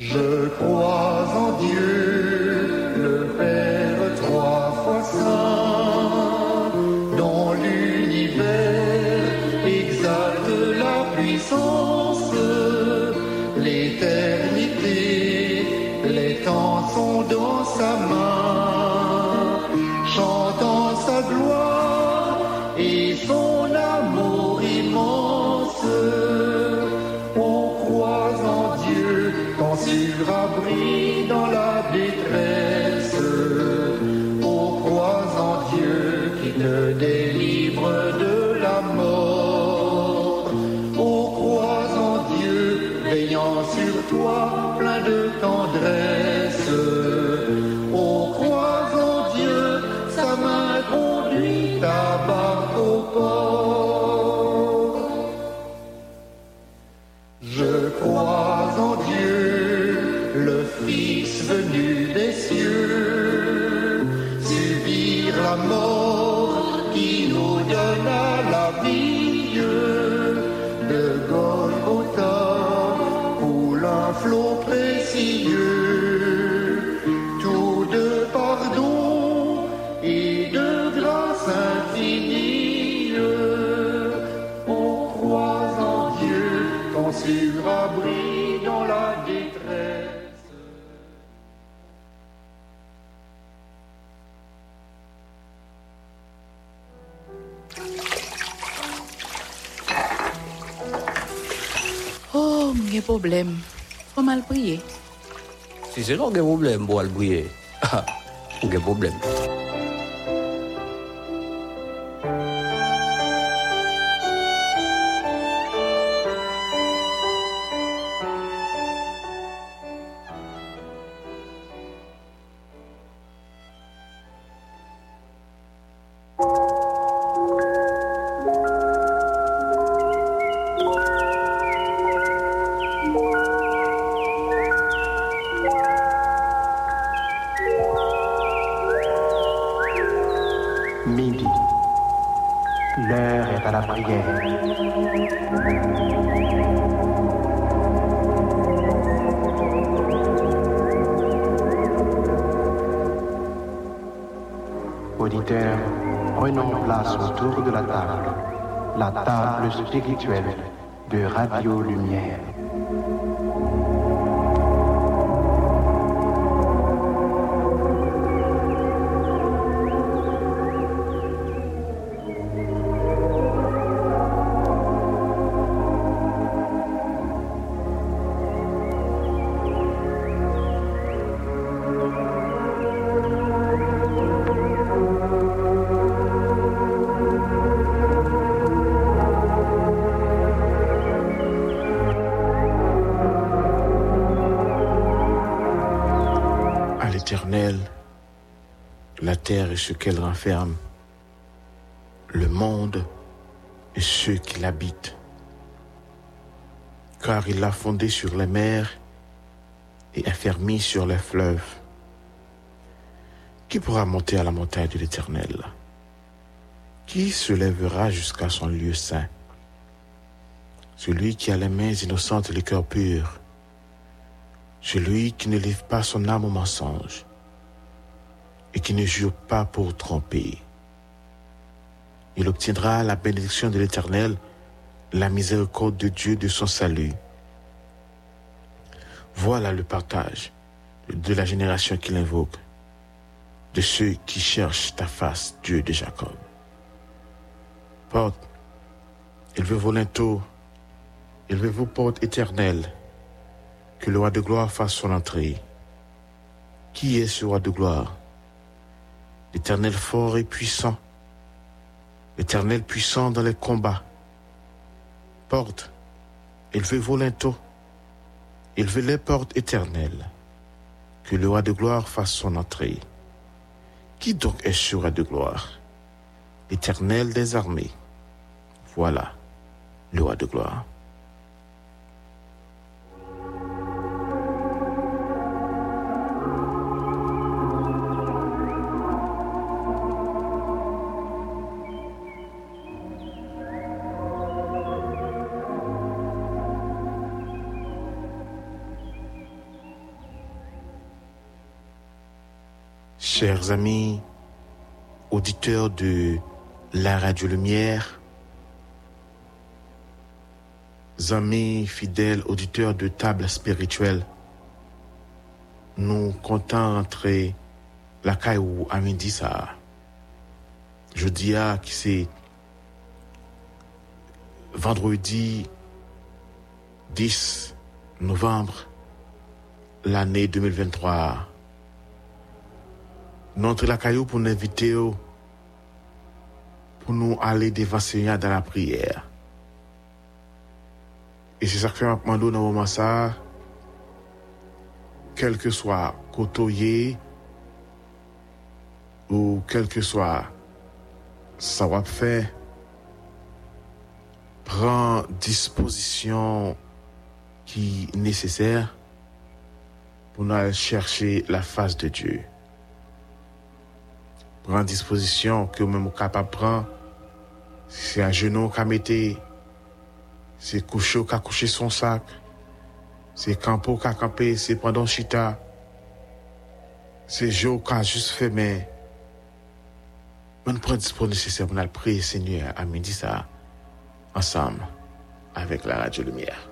Je crois se non gen problem pou al bouye, gen problem. Table spirituelle de et ce qu'elle renferme, le monde et ceux qui l'habitent. Car il l'a fondé sur les mers et affermi sur les fleuves. Qui pourra monter à la montagne de l'Éternel? Qui se lèvera jusqu'à son lieu saint? Celui qui a les mains innocentes et le cœur pur, celui qui ne livre pas son âme au mensonge et qui ne jure pas pour tromper, il obtiendra la bénédiction de l'Éternel, la miséricorde de Dieu de son salut. Voilà le partage de la génération qu'il invoque, de ceux qui cherchent ta face, Dieu de Jacob. Porte, élevez-vous linteaux, élevez-vous porte éternelle, que le roi de gloire fasse son entrée. Qui est ce roi de gloire? L'éternel fort et puissant, l'éternel puissant dans les combats. Porte, élevez vos linteaux, élevez les portes éternelles, que le roi de gloire fasse son entrée. Qui donc est ce roi de gloire? L'éternel des armées. Voilà le roi de gloire. Chers amis, auditeurs de la Radio Lumière, amis fidèles auditeurs de table spirituelle, nous comptons entrer la caillou à midi ça. Je dis à qui c'est vendredi 10 novembre l'année 2023. Entrons la caillou pour nous inviter pour nous aller devant Seigneur dans la prière. Et c'est ça que je demande dans moment ça, quel que soit côtoyé ou quel que soit ça va faire, prend disposition qui nécessaire pour nous aller chercher la face de Dieu. Prends disposition que vous-même capable de prendre. C'est un genou qu'a metté, c'est coucher qu'a couché son sac, c'est campo qu'a campé, c'est pendant chita, c'est jour qu'a juste fait, mais on prend disposition nécessaire pour aller prier Seigneur à midi ça, ensemble, avec la radio lumière.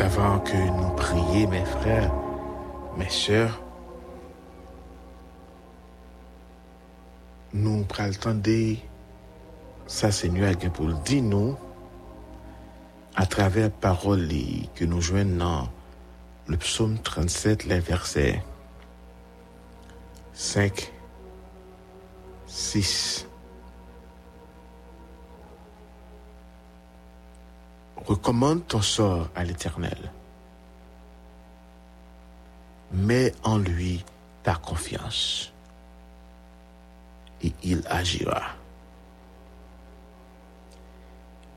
Avant que nous prions, mes frères, mes sœurs, nous prenons ça, Seigneur, pour dire nous, à travers paroles que nous joignons dans le psaume 37, les versets 5, 6. Recommande ton sort à l'Éternel. Mets en lui ta confiance et il agira.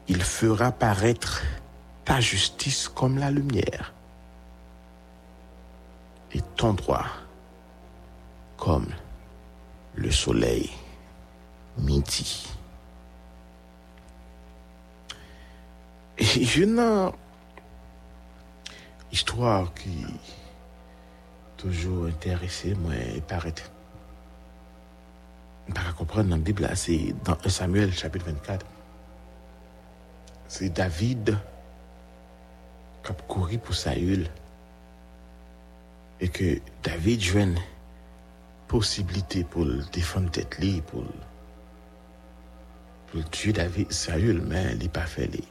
Il fera paraître ta justice comme la lumière et ton droit comme le soleil midi. Et une histoire qui toujours intéressé moi et paraît pas comprendre dans la Bible c'est dans 1 Samuel chapitre 24 c'est David qui a couru pour Saül et que David joue une possibilité pour défendre tête pour pour tuer David, Saül, mais il n'a pas fait les.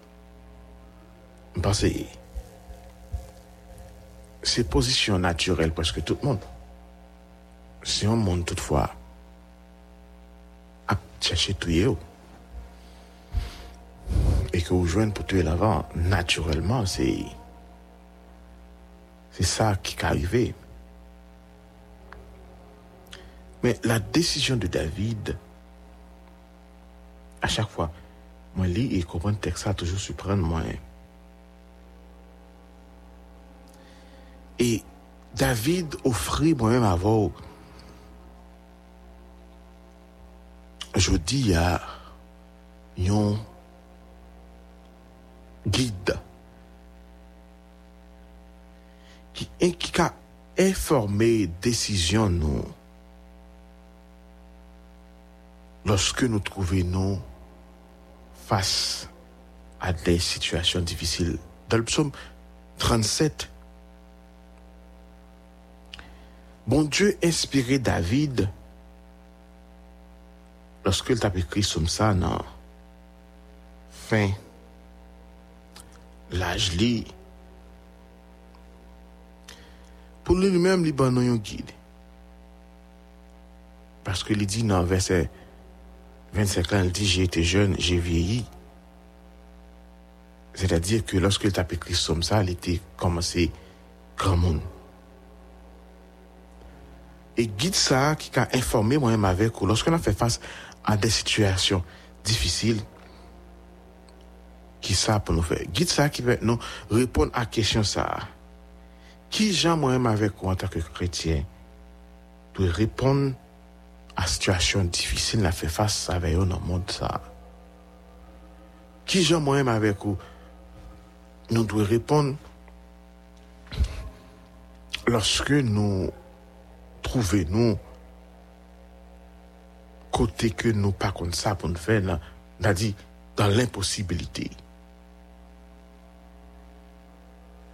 C'est position naturelle presque tout le monde. Si on monte toutefois à chercher tuer eux, et que vous joignez pour tuer l'avant, naturellement, c'est ça qui est arrivé. Mais la décision de David, à chaque fois, moi, lis et comprends le texte, a toujours surprendre moi. Et David offrit moi-même avant, je dis à un guide qui, qui a informé décision nous lorsque nous trouvons face à des situations difficiles. Dans le psaume 37, bon Dieu inspiré David lorsque il a écrit comme ça, non, fin, l'âge li, pour lui-même, il ban un guide. Parce que il dit dans verset 25 ans, il dit J'ai été jeune, j'ai vieilli. C'est-à-dire que lorsqu'il t'a écrit comme ça, il était commencé grand monde. Et guide ça qui a informé moi-même avec vous, lorsqu'on a fait face à des situations difficiles, qui ça pour nous faire Guide ça qui va nous répondre à la question ça. Qui j'en moi-même avec vous en tant que chrétien, doit répondre à situation difficile à faire face avec eux dans le monde ça. Qui j'en moi-même avec vous, nous devons répondre lorsque nous trouvons nous côté que nous pas comme ça pour nous faire, dit dans l'impossibilité.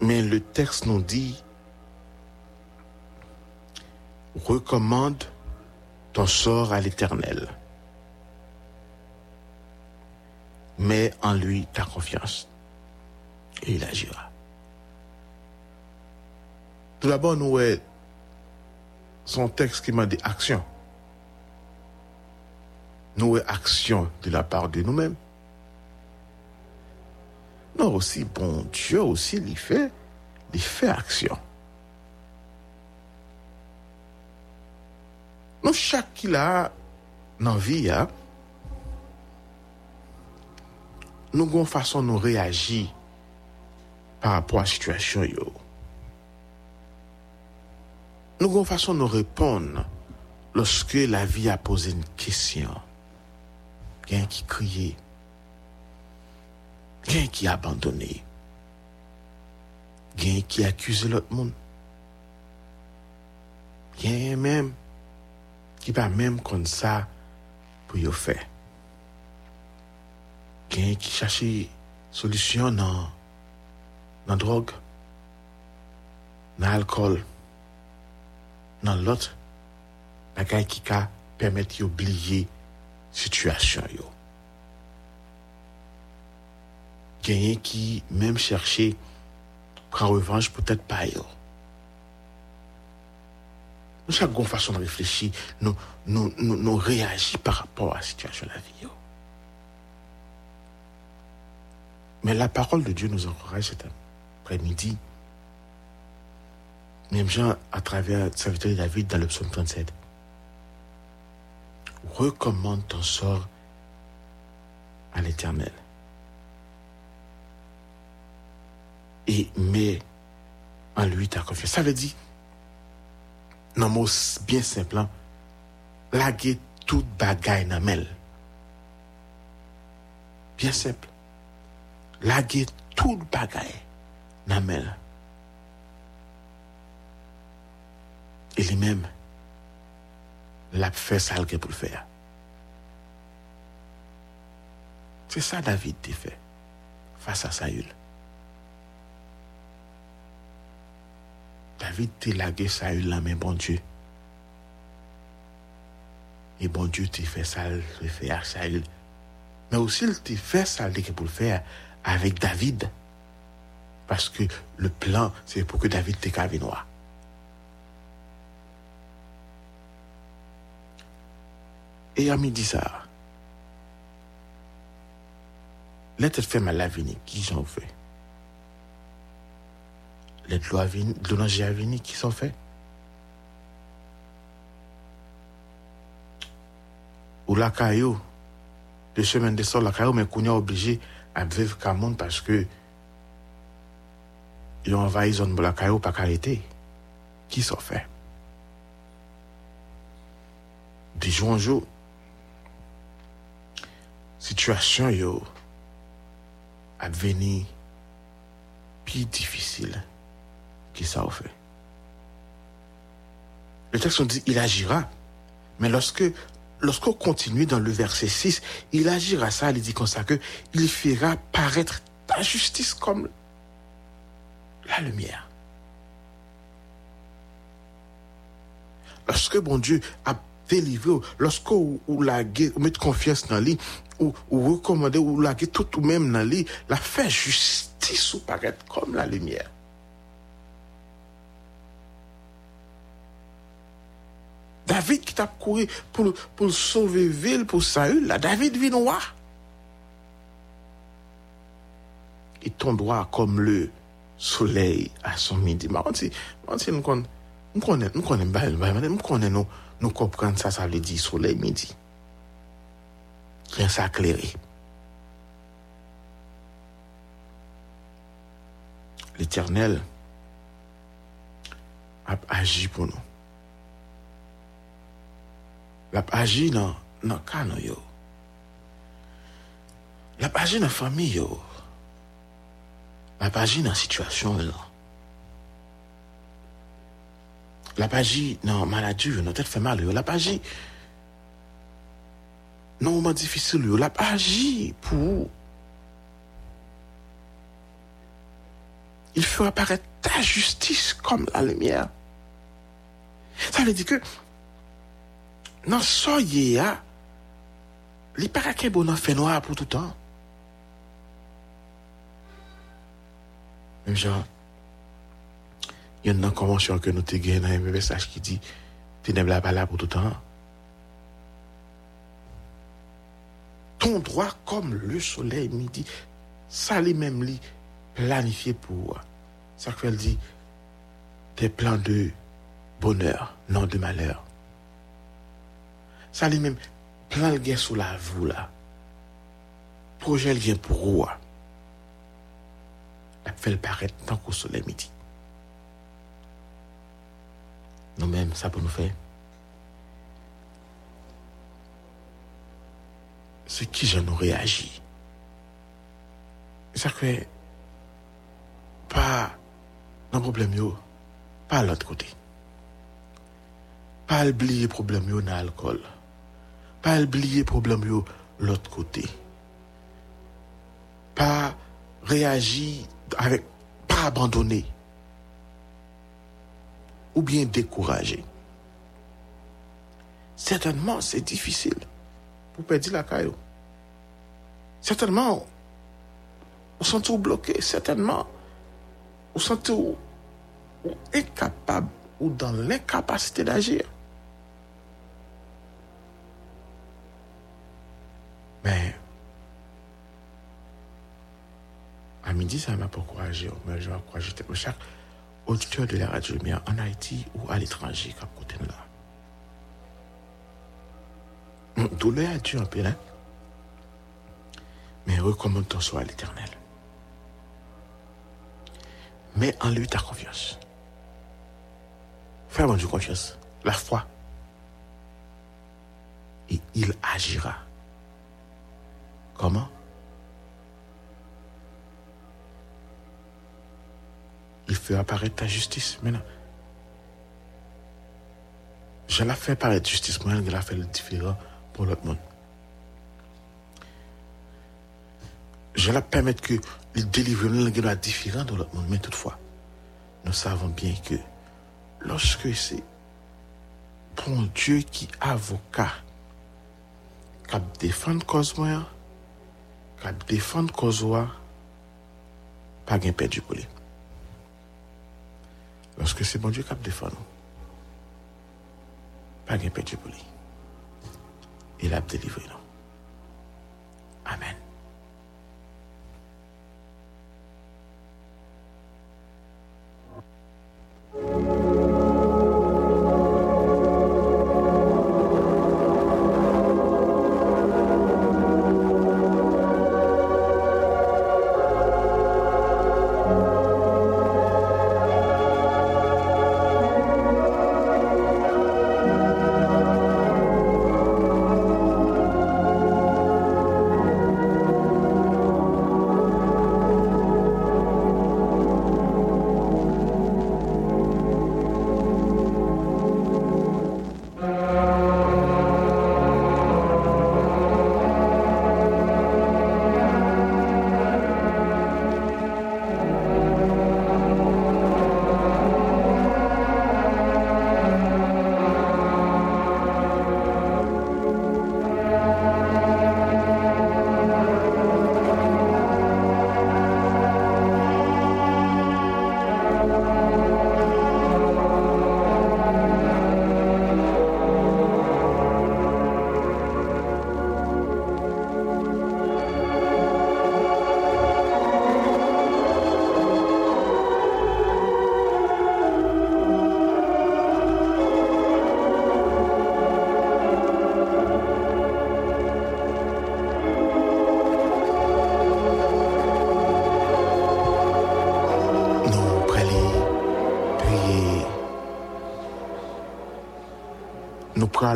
Mais le texte nous dit recommande ton sort à l'Éternel. Mets en lui ta confiance et il agira. Tout d'abord, nous son texte qui m'a dit action. Nous action de la part de nous-mêmes. Non, aussi, bon Dieu aussi, il fait, fait action. Nous, chaque qui a dans la vie, hein, nous avons façon de réagir par rapport à la situation. Yo. Nou kon fason nou repon loske la vi a pose n kesyon. Gen ki kriye. Gen ki abandone. Gen ki akuse lot moun. Gen menm ki pa menm kon sa pou yo fe. Gen ki chache solusyon nan nan drog, nan alkol, dans l'autre, bagaille qui va permettre d'oublier situation. Yo. Quelqu'un qui même chercher prendre revanche peut-être pas yo. Nous avons une façon de réfléchir, nous, nous, nous, réagissons par rapport à la situation de la vie. yo. Mais la parole de Dieu nous encourage cet après-midi. Même Jean, à travers sa de David dans le psaume 37. Recommande ton sort à l'éternel. Et mets en lui ta confiance. Ça veut dire, dans mot bien simple, hein, laguer toute bagaille dans mel. Bien simple. Laguer toute bagaille dans mel. Et lui-même, l'a fait ça qu'il pour le faire. C'est ça David t'a fait face à Saül. David t'a lagué Saül là, mais bon Dieu. Et bon Dieu t'a fait ça, le fait à Saül. Mais aussi, il te fait ça il pour le faire avec David. Parce que le plan, c'est pour que David te cave noir. Et à midi ça, Let te fait mal à venir, qui j'en fait? Les lois à venir, qui s'en fait? Ou la caillou, de chemin de sol, la caillou, mais qu'on est obligé à vivre comme parce que ils ont envahi zone de la caillou, pas arrêter. Qui s'en fait? Du jour en situation, yo, a devenu plus difficile que ça a fait. Le texte dit il agira. Mais lorsque lorsqu'on continue dans le verset 6, il agira ça, il dit comme ça que il fera paraître ta justice comme la lumière. Lorsque bon Dieu a délivré, lorsque ou, la guerre, met confiance dans lui, ou, recommander, ou la guerre tout ou même dans la fait justice ou paraître comme la lumière. David qui t'a couru pour, pour sauver ville, pour Saül, David vit noir. Et ton droit comme le soleil à son midi. Nous ça, ça veut dire soleil midi. Rien s'éclairer. L'Éternel a agi pour nous. La agi dans dans canon yo. La agi dans famille yo. La agi dans situation là. La agi dans maladie, yo, tête fait mal yo. La agi dans moment difficile yo. La agi pour il fait apparaître ta justice comme la lumière. Ça veut dire que nan soye ya, li para ke bon nan fè noa pou toutan. Mèm jan, yon nan konwansyon ke nou te gen nan yon mesaj ki di, te ne bla bala pou toutan. Ton droit kom le soleil midi, sa li mèm li planifiye pou sa kwen di, te plan de bonheur, nan de malheur. Ça lui-même, plan le gain sous la vous là. Projet le vient pour vous. La fait le paraître tant qu'au soleil midi. Nous-mêmes, ça pour nous faire. C'est qui je nous réagis. Ça fait pas dans problème pas l'autre côté. Pas oublier problème yo dans l'alcool pas oublier problème de l'autre côté. Pas réagir avec, pas abandonner. Ou bien décourager. Certainement, c'est difficile pour perdre la caillou. Certainement, on sent tout bloqué. Certainement, on sent tout incapable ou dans l'incapacité d'agir. Mais à midi, ça m'a pas encouragé. Mais je vais encourager chaque auditeur de la radio lumière en Haïti ou à l'étranger, comme côté là. Douleur un peu, hein? Mais recommande ton soi à l'éternel. Mets en lui ta confiance. Fais-moi du confiance. La foi. Et il agira. Comment? Il fait apparaître ta justice maintenant. Je la fais apparaître justice, moi, je la fait le différent pour l'autre monde. Je la permets que le délivre le différent de l'autre monde. Mais toutefois, nous savons bien que lorsque c'est bon Dieu qui avocat, qui défend cause moi, kap defan kozwa, pa gen perdu pou li. Lorsque c'est bon Dieu kap defan nou, pa gen perdu pou li. Il a délivré nous. Amen.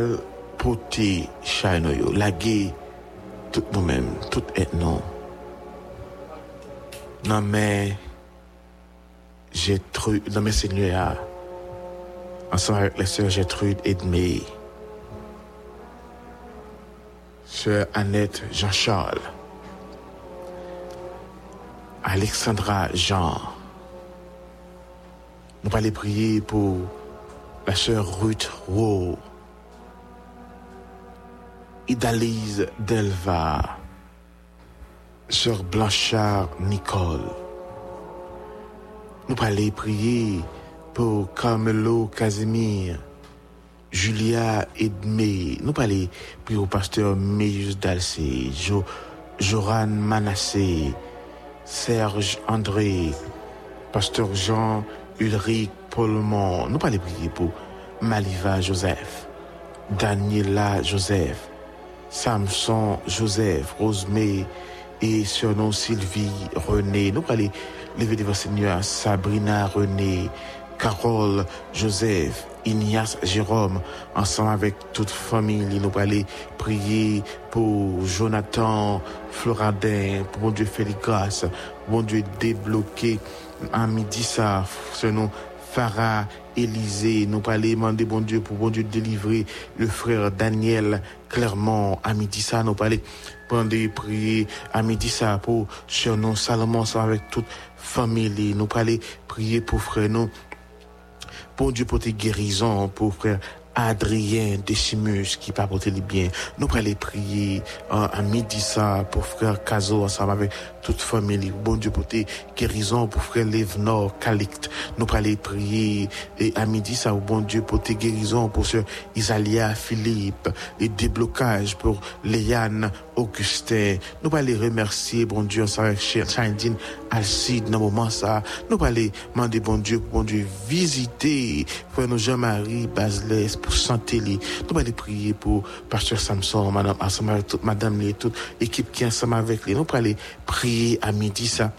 Nou pral pote chay nou yo Lage tout nou men, tout et nou Nan men Gertrude, nan men Seigneur Ensemble avec les sœurs Gertrude Edmé Sœur Annette Jean-Charles Alexandra Jean. Nous allons prier pour la sœur Ruth Rowe, Idalise Delva, sœur Blanchard Nicole. Nous allons prier pour Carmelo Casimir, Julia Edmé. Nous allons prier au pasteur Meus Dalcé, jo, Joran Manassé, Serge André, Pasteur Jean Ulrich Paulmont. Nous allons prier pour Maliva Joseph, Daniela Joseph, Samson Joseph, Rosemée et surnom Sylvie René. Nous allons lever devant Seigneur Sabrina René, Carole Joseph, Ignace Jérôme, ensemble avec toute famille, nous allons prier pour Jonathan Floradin, pour mon Dieu faire les grâces, mon Dieu débloquer à midi ça, ce nom Farah Élysée, nous allons demander bon Dieu pour bon Dieu délivrer le frère Daniel Clermont à midi ça, nous allons prendre prier à midi ça pour ce nom Salomon avec toute famille, nous allons prier pour frère nous. Bon Dieu pour tes guérisons, pour frère Adrien Décimus qui pas porté les biens. Nous allons prier euh, à midi ça pour frère Caso ensemble avec toute famille. Bon Dieu pour tes guérisons, pour frère Lévenor Calict. Nous allons prier et à midi ça, bon Dieu pour tes guérisons, pour sœur Isalia Philippe, et déblocage pour Léane Augustin. Nous allons remercier, bon Dieu, ensemble avec Chandine Alcide dans moment ça. Nous allons demander, bon Dieu, bon Dieu, visiter frère nous Jean-Marie Basles santé li. Nous allons prier pour pasteur Samson, madame, toute madame toute équipe qui est ensemble avec lui. Nous allons prier à midi ça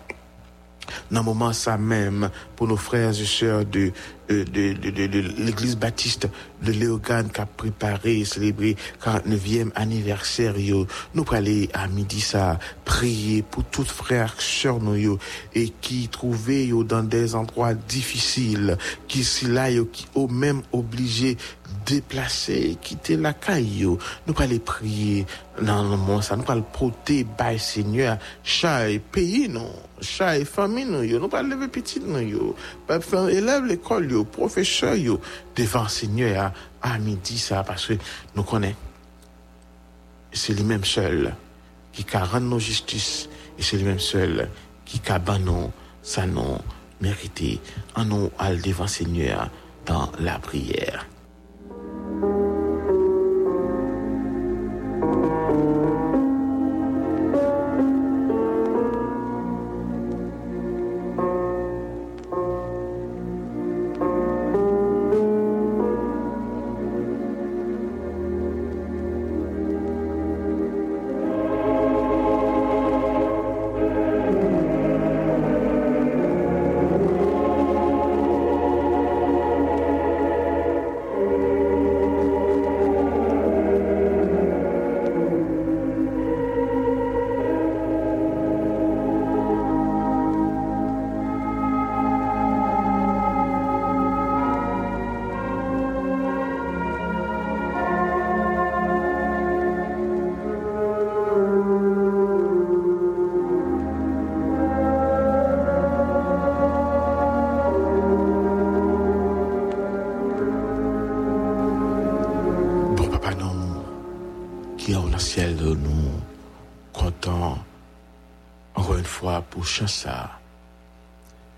dans moment ça même pour nos frères et sœurs de, de, de, de, l'église baptiste de Léogane qui a préparé et célébré 49e anniversaire yo. nous aller à midi ça prier pour toutes frères et sœurs nous et qui trouvaient dans des endroits difficiles qui si là qui au même obligé déplacer quitter la caille. Yo. nous pour aller prier dans le ça nous pour porter by Seigneur. Chaque pays non. Chaque famille yo. Nous pas lever petit yo. Pas faire élève l'école professeur devant Seigneur à, à midi ça parce que nous connaissons c'est lui-même seul qui nos justice et c'est lui-même seul qui a ban nous sa nom mérité en nous à devant Seigneur dans la prière. Bon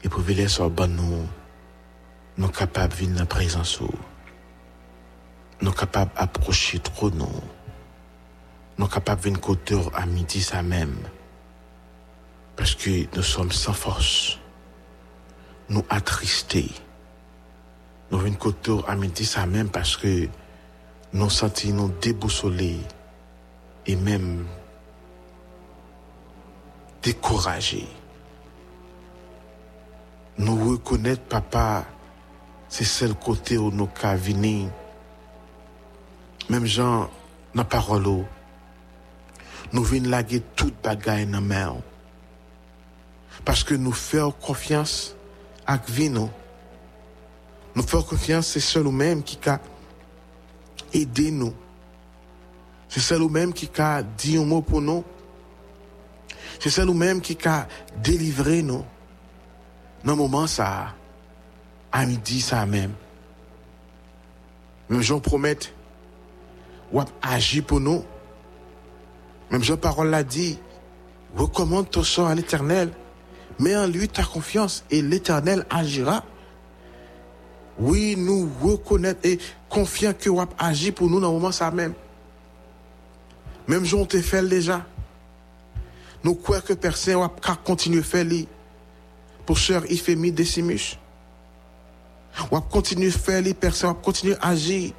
et pour veiller sur nous, nous capables de venir dans la présence où, nous capables d'approcher trop nous, nous capables de venir à midi ça même, parce que nous sommes sans force, nous attristés, nous venons côté à midi ça même parce que nous sentis nous déboussolés. Et même découragés. Nous reconnaître, papa, c'est seul côté où nous venir. Même gens, dans la parole, nous venons laguer toute bagaille dans la main. Parce que nous faisons confiance à vie, nous. Nous faisons confiance, c'est seul nous-mêmes qui a aidé nous. C'est seul nous-mêmes qui a dit un mot pour nous. C'est seul nous-mêmes qui a délivré nous. Le moment, ça, à midi, ça même. Même Jean promet, ou agir pour nous. Même Jean parole l'a dit, recommande ton sort à l'éternel, mets en lui ta confiance et l'éternel agira. Oui, nous reconnaître et confiant que wap agi pour nous dans le moment ça même. Même Jean te fait déjà. Nous croyons que personne wap continuer faire li pour sœur Ifemi Decimus. Wap continuer faire li personne wap continuer agir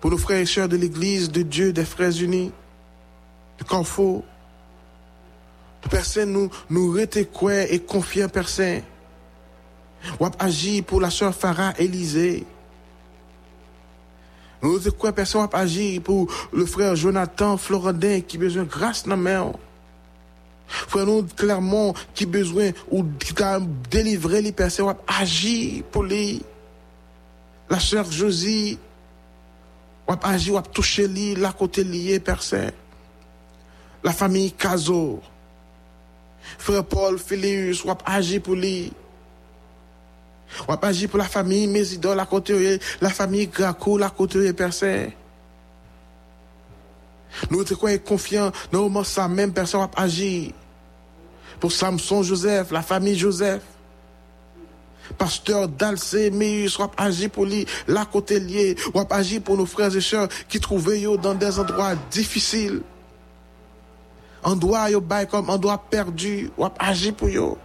pour nos frères et sœurs de l'église de Dieu des frères unis de Carrefour. Personne nous nous rete et confiant personne. Wap agi pour la sœur Farah Élysée. Nous quoi personne wap agi pour le frère Jonathan Florodin qui a besoin de grâce dans la main. Frère nous clairement qui besoin ou qui a délivré les personnes wap agi pour lui. La sœur Josie wap agi wap toucher lui la côté lié personne. La famille Cazo. Frère Paul Phileus wap agi pour lui. Va agir pour la famille Mésidor, la côté, la famille Graco, la côté personne. Nous quoi confiants, moment ça même personne va agir. Pour Samson Joseph, la famille Joseph. Pasteur Dalcé, Meus, va agir pour lui, la côté lié. Va agir pour nos frères et sœurs qui trouvaient dans des endroits difficiles. Endroits yo comme endroits perdus. Va agir pour eux.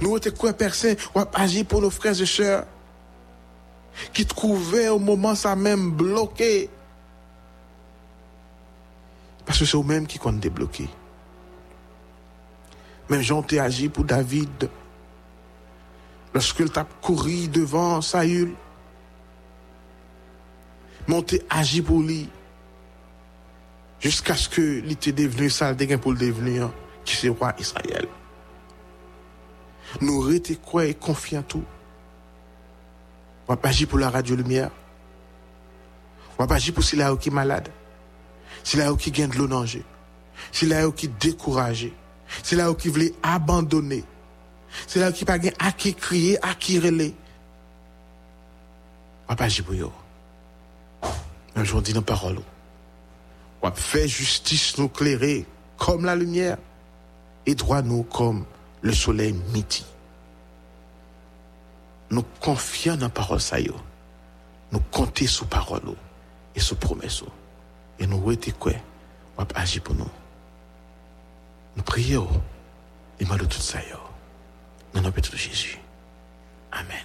Nous sommes quoi personne ou agir pour nos frères et sœurs qui trouvaient au moment ça même bloqué. Parce que c'est eux-mêmes qui comptent débloquer. Même Jean t'ai agi pour David. Lorsque il t'a couru devant Saül. T'ai agi pour lui. Jusqu'à ce que il était devenu ça, pour le devenir, qui c'est roi Israël nous rester quoi et confiants tout. On va agir pour la radio lumière. On va agir pour là qui est malade. Si là qui gagne de danger. Si là qui découragé. Si là qui voulait abandonner. Si là qui pas à qui crier, à qui relayer. On agir pour eux. Un jour, on dit nos paroles. Ou fait justice nous clairer comme la lumière et droit nous comme le soleil midi. Nous confions dans parole ça yo. Nous comptons sur parole yo et sur promesse yo. Et nous wete quoi? Ou agir pour nous. Nous prions et demandons tout ça. Dans le nom de Jésus. Amen.